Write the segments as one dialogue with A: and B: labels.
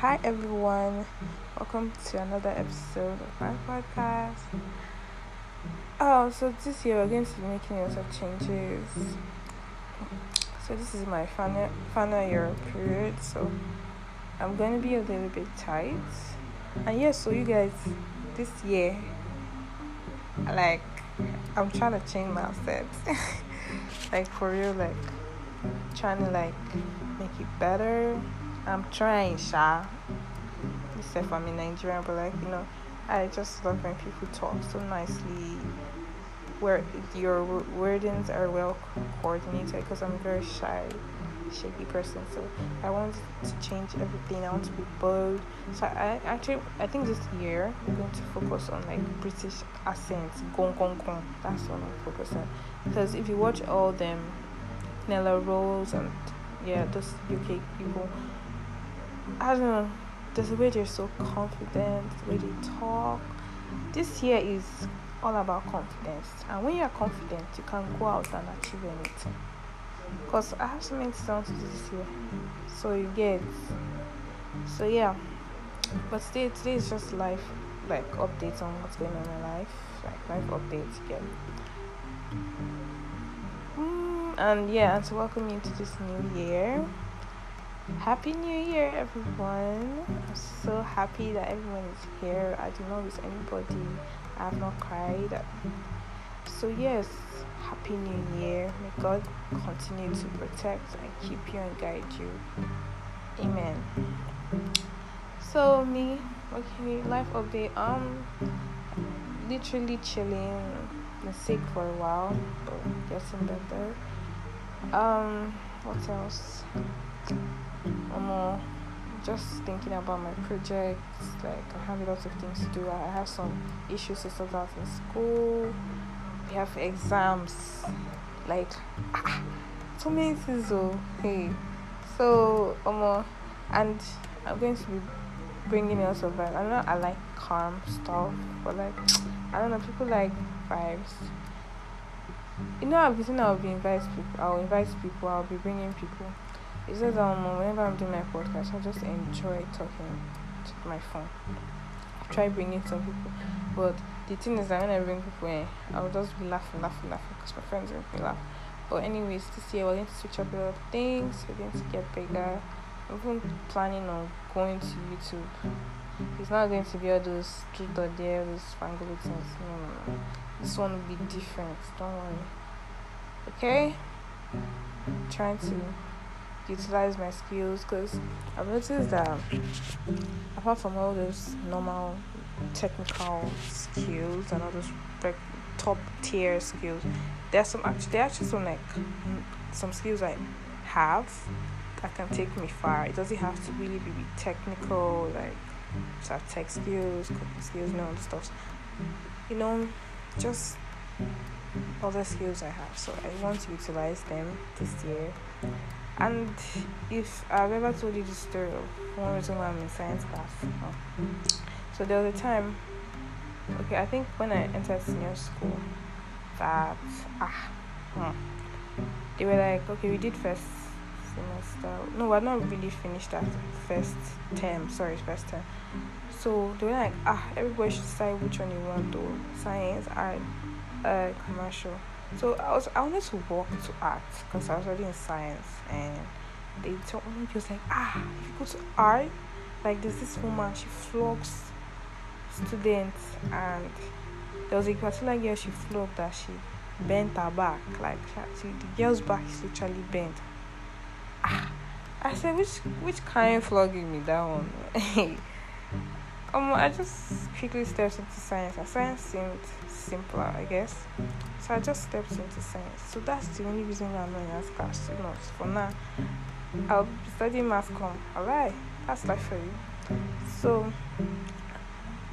A: Hi everyone, welcome to another episode of my podcast. Oh, so this year we're going to be making lots of changes. So this is my final final year period, so I'm going to be a little bit tight. And yes, so you guys, this year, like I'm trying to change my steps, like for real, like trying to like make it better I'm trying, Sha. Except I'm in Nigeria, but like you know, I just love when people talk so nicely, where your wordings are well coordinated. Because I'm a very shy, shaky person, so I want to change everything. I want to be bold. So I actually, I think this year I'm going to focus on like British accents, gong gong gong. That's what I'm focusing. Because if you watch all them, Nella Rose and yeah, those UK people I don't know. There's a way they're so confident, the way they talk. This year is all about confidence. And when you're confident, you can go out and achieve anything. Because I have so many things to do this year. So you get. So yeah. But today, today is just life, like updates on what's going on in my life. Like life updates again. Mm, and yeah, and to welcome you to this new year. Happy New Year, everyone! I'm so happy that everyone is here. I do not miss anybody. I have not cried. So, yes, Happy New Year. May God continue to protect and keep you and guide you. Amen. So, me, okay, life update. Um, literally chilling. Been sick for a while, but getting better. Um, what else? Um, just thinking about my projects like i have lots of things to do. I have some issues to sort out in school. We have exams like so many things oh hey. So um, and i'm going to be bringing lots of vibes. I know i like calm stuff but like i don't know people like vibes. You know i'll be i'll be invite people i'll invite people i'll be bringing people it's just um whenever I'm doing my podcast, I just enjoy talking to my phone. I try bringing some people, but the thing is that when I bring people in, I'll just be laughing, laughing, laughing because my friends make me laugh. But anyways, this year we're going to switch up a lot of things. We're going to get bigger. I'm even planning on going to YouTube. It's not going to be all those truth or dare, those spangled things. No, no, no. This one will be different. Don't worry. Okay? I'm trying to utilize my skills because I've noticed that apart from all those normal technical skills and all those like top tier skills, there's some actually there are actually some like some skills I have that can take me far. It doesn't have to really be technical like so tech skills, cooking skills, know, all stuff. You know, just other skills I have. So I want to utilize them this year and if I've ever told you the story of one reason why I'm in science class, so there was a time, okay, I think when I entered senior school, that ah, hmm, they were like, okay, we did first semester. No, we're not really finished that first term. Sorry, first term. So they were like, ah, everybody should decide which one you want to science, art, uh, commercial. So I was I wanted to walk to art because I was already in science and they told me was like ah if you go to art like there's this woman she flogs students and there was a particular girl she flogged that she bent her back like she, the girl's back is literally bent. Ah I said which which kind flogging me that one um I just quickly stepped into science and science seemed simpler I guess so I just stepped into science. So that's the only reason why I'm not in arts class. You know, for now, I'll be studying math com. Alright, that's life for you. So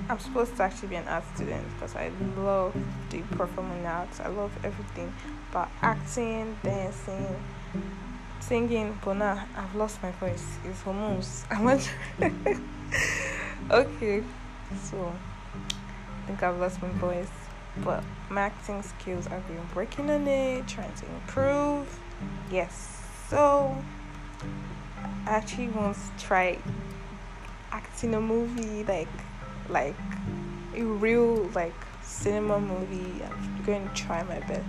A: I'm supposed to actually be an art student because I love the performing arts. I love everything, but acting, dancing, singing. But now I've lost my voice. It's hormones. I'm okay. So I think I've lost my voice but my acting skills I've been working on it, trying to improve. Yes, so I actually want to try acting a movie like like a real like cinema movie. I'm going to try my best.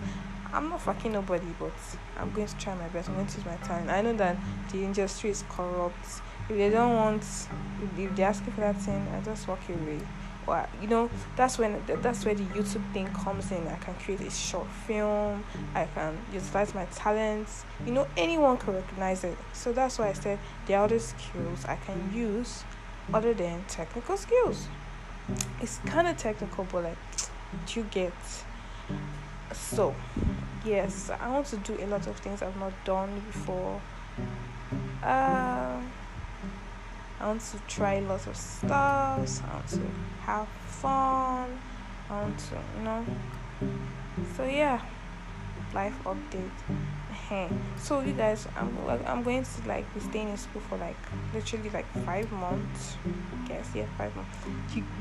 A: I'm not fucking nobody, but I'm going to try my best. I'm going to use my talent. I know that the industry is corrupt. If they don't want, if they're asking for that thing, I just walk away. Or you know, that's when that's where the YouTube thing comes in. I can create a short film. I can utilize my talents. You know, anyone can recognize it. So that's why I said are other skills I can use other than technical skills. It's kind of technical, but like, you get? So, yes, I want to do a lot of things I've not done before. Uh, I want to try lots of stuff. I want to have fun. I want to, you know. So yeah, life update. so you guys, I'm I'm going to like be staying in school for like literally like five months. Yes, yeah, five months.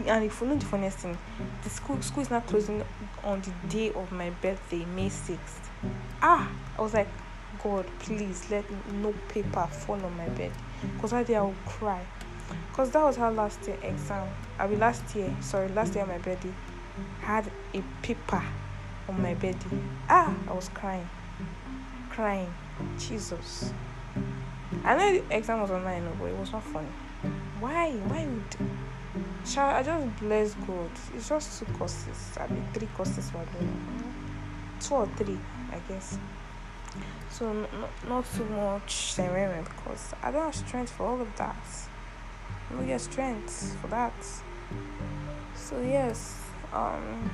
A: And if you know the funniest thing, the school school is not closing on the day of my birthday, May sixth. Ah, I was like, God, please let no paper fall on my bed, cause that day I will cry. Cause that was how last year exam. I mean last year, sorry, last year my birthday had a paper on my bed. Ah, I was crying, crying. Jesus. I know the exam was online, but it was not funny. Why? Why would? Shall I just bless God? It's just two courses. I mean, three courses were doing. Two or three, I guess. So n- not too much environment because I don't have strength for all of that. I don't get strength for that. So yes, um,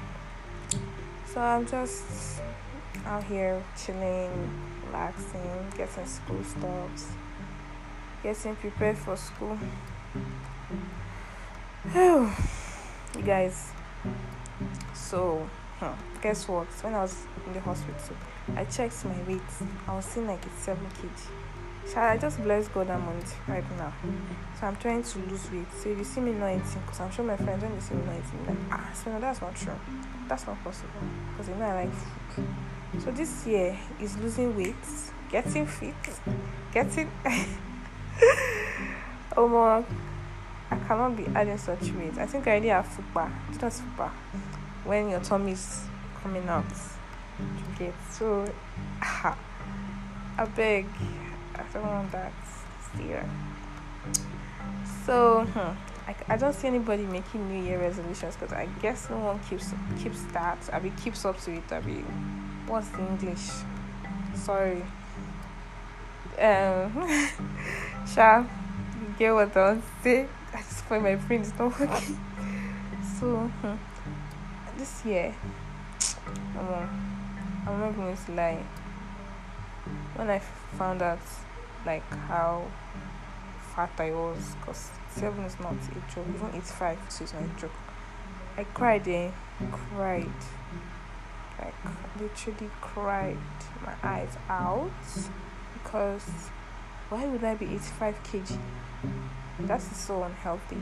A: so I'm just out here chilling, relaxing, getting school stuff, getting prepared for school. you guys, so huh, guess what? When I was in the hospital, I checked my weight. I was seeing like it's 7 kg. So I just bless God I'm on it right now. So I'm trying to lose weight. So if you see me not eating, because I'm sure my friends when they see me not eating, like, ah, so no, that's not true. That's not possible. Because you know I like food. So this year is losing weight, getting fit, getting. oh my. I cannot be adding such weight. I think I already have fupa. It's not fupa. When your tummy is coming out get. So, I beg, I don't want that still. So, hmm, I, I don't see anybody making New Year resolutions because I guess no one keeps keeps that. I mean, keeps up to it. I mean, what's the English? Sorry. Um, Sha, you get what I want to say? I just find my brain is not working. So, hmm, this year, I'm not going to lie. When I found out like how fat I was, because seven is not a joke, even it's five, so it's not a joke. I cried, eh? Cried. Like literally cried my eyes out because why would I be 85 kg? That is so unhealthy.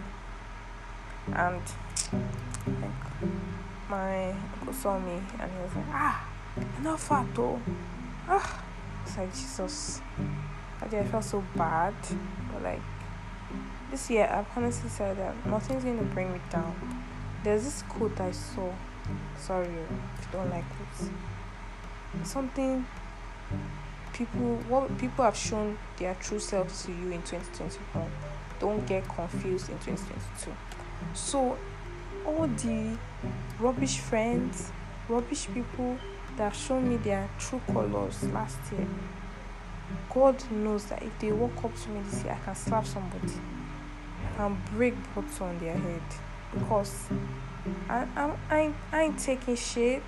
A: And like my uncle saw me and he was like, ah not fat though. Ah, it's like Jesus. I think I felt so bad, but like this year, I've honestly said that nothing's going to bring me down. There's this quote I saw. Sorry if you don't like it. Something people what people have shown their true selves to you in 2021 don't get confused in 2022 so all the rubbish friends rubbish people that shown me their true colors last year. God knows that if they walk up to me this year, I can slap somebody. I can break bottles on their head because I, I, I, ain't, I ain't taking shit.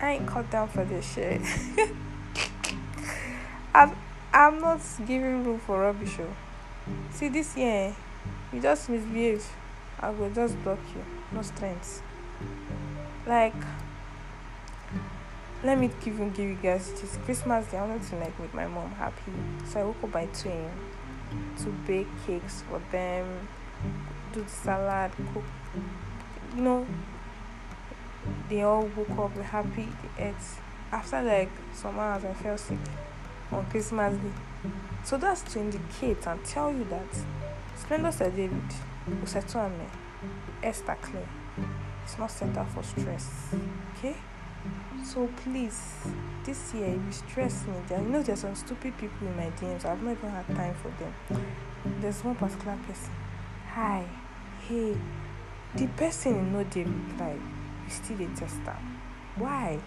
A: I ain't cut down for this shit. I'm, I'm not giving room for rubbish. Oh. See, this year, you just misbehave. I will just block you. No strength. Like, let me even give you guys this Christmas Day. I wanted to like make my mom happy, so I woke up by two a.m. to bake cakes for them, do the salad, cook. You know, they all woke up happy. They. After like some hours, I fell sick on Christmas Day. So that's to indicate and tell you that Splendor Sir David, Usetuame, Esther Claire. It's not set up for stress. Okay? So please, this year you stress me, there you know there's some stupid people in my DMs. I've not even had time for them. There's one particular person. Hi, hey, the person know they reply, you still a tester. Why?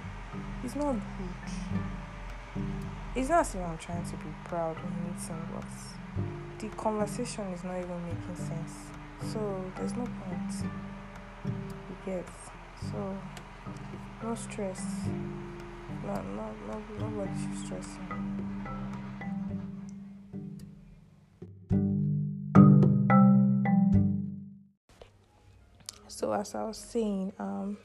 A: It's not good. It's not as if I'm trying to be proud or anything, but the conversation is not even making sense. So there's no point. You get so no stress. No, no, no, nobody should stress you. So as I was saying, um,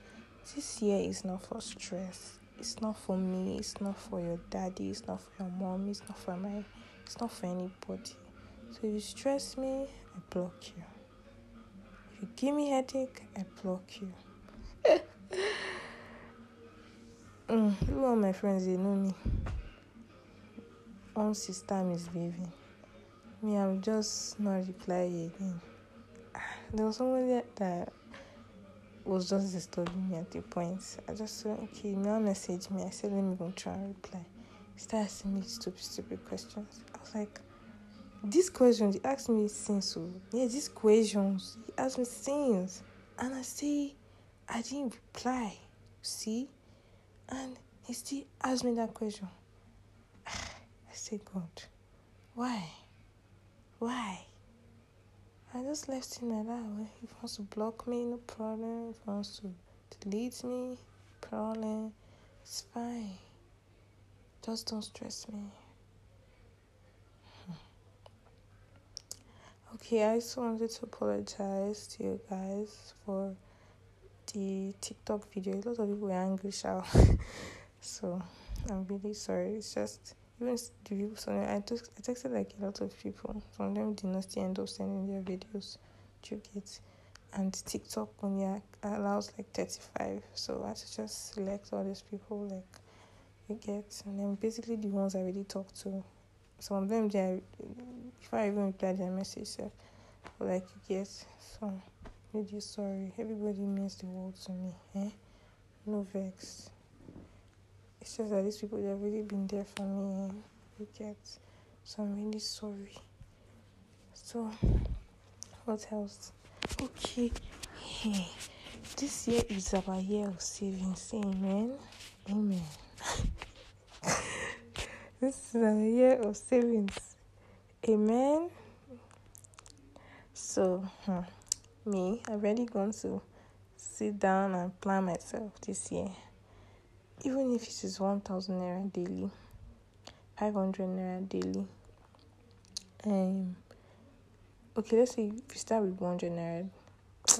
A: this year is not for stress. It's not for me. It's not for your daddy. It's not for your mom. It's not for my. It's not for anybody. So if you stress me, I block you. You give me headache, I block you. mm, even all my friends, they know me. One sister misbehaving. Me, I'm just not replying again. There was someone that, that was just disturbing me at the point. I just said, okay, now message me. I said, let me go try and reply. He started asking me stupid, stupid questions. I was like, these questions, he asked me since, so yeah, these questions, he asked me since. And I say, I didn't reply, see? And he still asked me that question. I said, God, why? Why? I just left him like that. If he wants to block me, no problem. If he wants to delete me, problem. It's fine. Just don't stress me. Okay, I just wanted to apologize to you guys for the TikTok video. A lot of people were angry, so I'm really sorry. It's just even the people I took I texted like a lot of people. Some of them did not still end up sending their videos to get and TikTok only allows like thirty five. So I had to just select all these people like you get and then basically the ones I already talked to. Some of them they before I even reply their message so, like you get so really sorry. Everybody means the world to me, eh? No vex. It's just that these people they've really been there for me. eh? You get so I'm really sorry. So what else? Okay. Hey. This year is our year of savings. Amen. Amen. This is a year of savings. Amen. So, hmm, me, I've really gone to sit down and plan myself this year. Even if it is 1,000 naira daily, 500 naira daily. Um, okay, let's say if you start with 100 naira,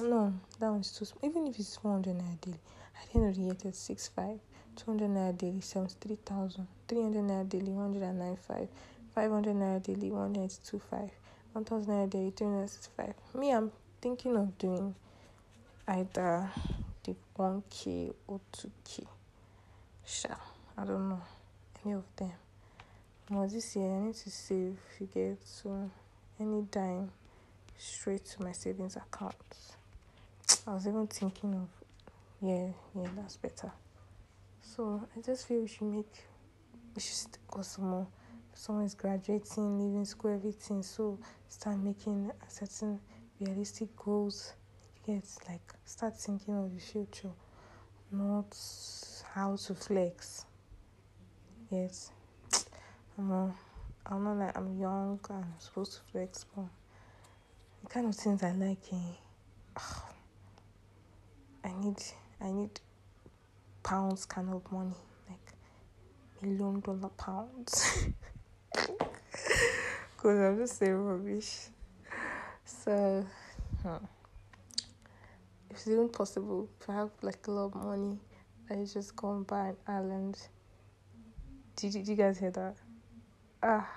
A: no, that one's too small. Even if it's 400 naira daily, I didn't know the year, 6 5 two hundred naira daily, seventy three thousand, three hundred naira daily, one hundred and nine five, five hundred naira daily, one ninety two five, one thousand naira daily, three hundred sixty five. Me, I'm thinking of doing either the one k or two k. Sure, I don't know any of them. But this year I need to save. You get so any dime straight to my savings account. I was even thinking of yeah, yeah, that's better. So I just feel we should make we should go some more. Someone is graduating, leaving school, everything. So start making certain realistic goals. Get like start thinking of the future, not how to flex. Yes, I'm, a, I'm not like I'm young and I'm supposed to flex, but the kind of things I like, eh, I need, I need pounds kind of money, like million dollar pounds. Because I'm just saying rubbish. So, if it's even possible to have like a lot of money I just gone by an island. Did, did you guys hear that? Ah,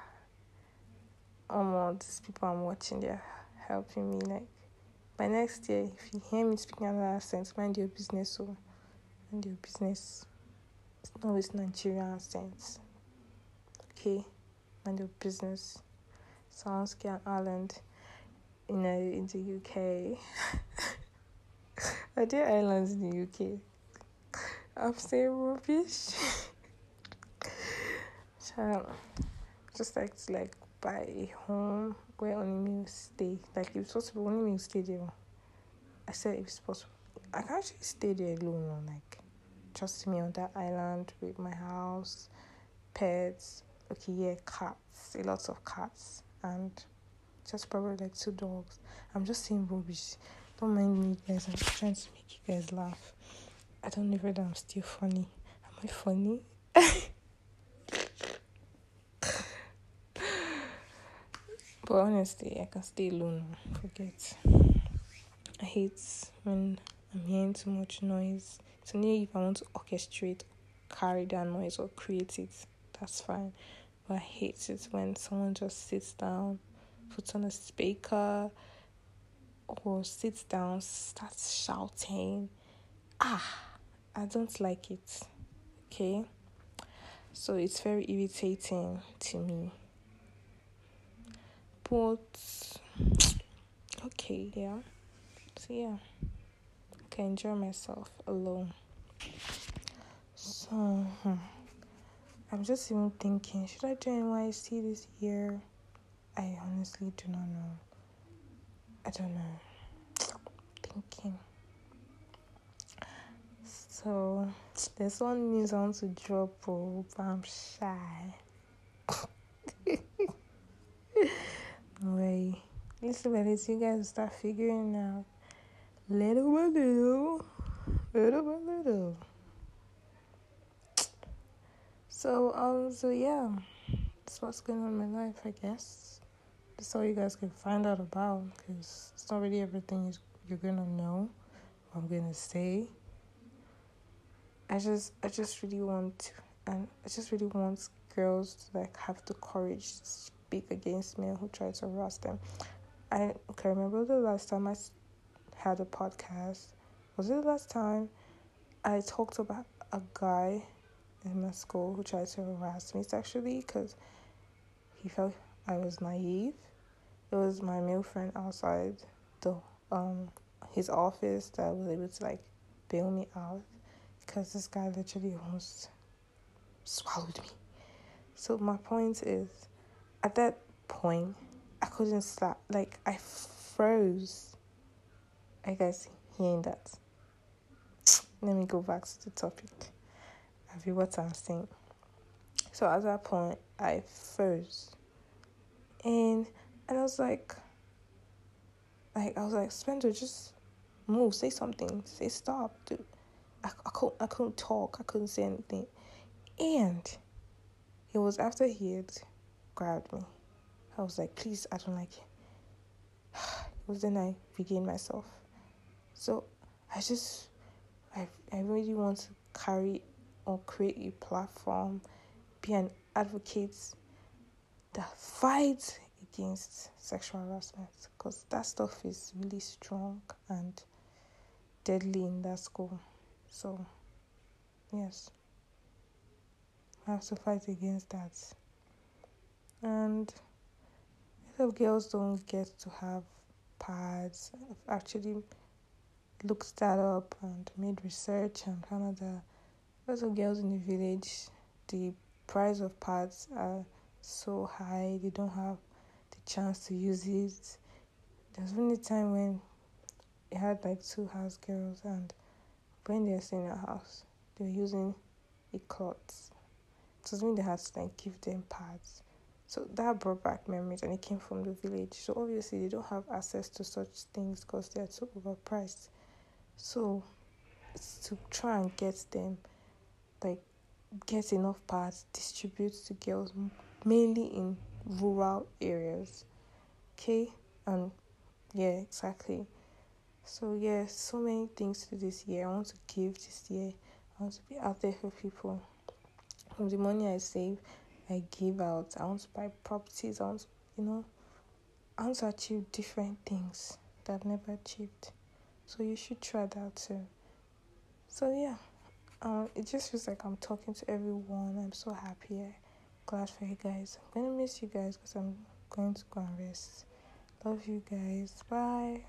A: oh these people I'm watching, they're helping me. Like, by next year, if you hear me speaking another accent, mind your business. So, mind your business. It's not always Nigerian accents. Okay, mind your business. Sounds an island. you know, in the UK. Are there islands in the UK? I'm saying rubbish. Child, just like to like buy a home where only me stay. Like if it's possible, only me stay there. I said if it's possible, I can actually stay there alone. Like just me on that island with my house, pets. Okay, yeah, cats, a lot of cats, and just probably like two dogs. I'm just saying rubbish. Don't mind me, guys. I'm just trying to make you guys laugh. I don't know whether I'm still funny. Am I funny? but honestly, I can stay alone. Forget. I hate when I'm hearing too much noise. So now if I want to orchestrate, carry that noise or create it, that's fine. But I hate it when someone just sits down, puts on a speaker, or sits down, starts shouting. Ah, I don't like it. Okay? So it's very irritating to me. But okay, yeah. So yeah. Can enjoy myself alone. So hmm. I'm just even thinking, should I do NYC this year? I honestly do not know. I don't know. Thinking. So there's one news I want to drop, oh, but I'm shy. Wait, by little, you guys start figuring out little by little, little by little. So um, so yeah, that's what's going on in my life, I guess. That's all you guys can find out about, because it's not really everything you're gonna know. I'm gonna say. I just I just really want and I just really want girls to like have the courage to speak against men who try to harass them. I okay, remember the last time I had a podcast. Was it the last time I talked about a guy in my school who tried to harass me sexually because he felt I was naive. It was my male friend outside the um his office that was able to like bail me out because this guy literally almost swallowed me. So my point is, at that point, I couldn't stop. Like I froze. I guess hearing that. Let me go back to the topic. I feel what I'm saying. So at that point, I froze, and and I was like, like I was like, Spencer, just move, say something, say stop, dude. I, I couldn't I couldn't talk. I couldn't say anything. And it was after he had grabbed me. I was like, please, I don't like it. It was then I regained myself. So I just I I really want to carry or create a platform, be an advocate that fights against sexual harassment because that stuff is really strong and deadly in that school. So, yes, I have to fight against that. And if girls don't get to have pads, I've actually looked that up and made research and found out that girls in the village, the price of pads are so high, they don't have the chance to use it. There's a time when it had like two house girls and when they're staying in a house, they're using a cloth. So means they had to like give them pads. So that brought back memories and it came from the village. So obviously they don't have access to such things because they're too overpriced. So it's to try and get them like get enough pads, distribute to girls mainly in rural areas. Okay? And yeah, exactly. So yeah, so many things to this year. I want to give this year. I want to be out there for people. From the money I save, I give out. I want to buy properties. I want to, you know, I want to achieve different things that I've never achieved. So you should try that too. So yeah, um, it just feels like I'm talking to everyone. I'm so happy. I'm glad for you guys. I'm gonna miss you guys because I'm going to go and rest. Love you guys. Bye.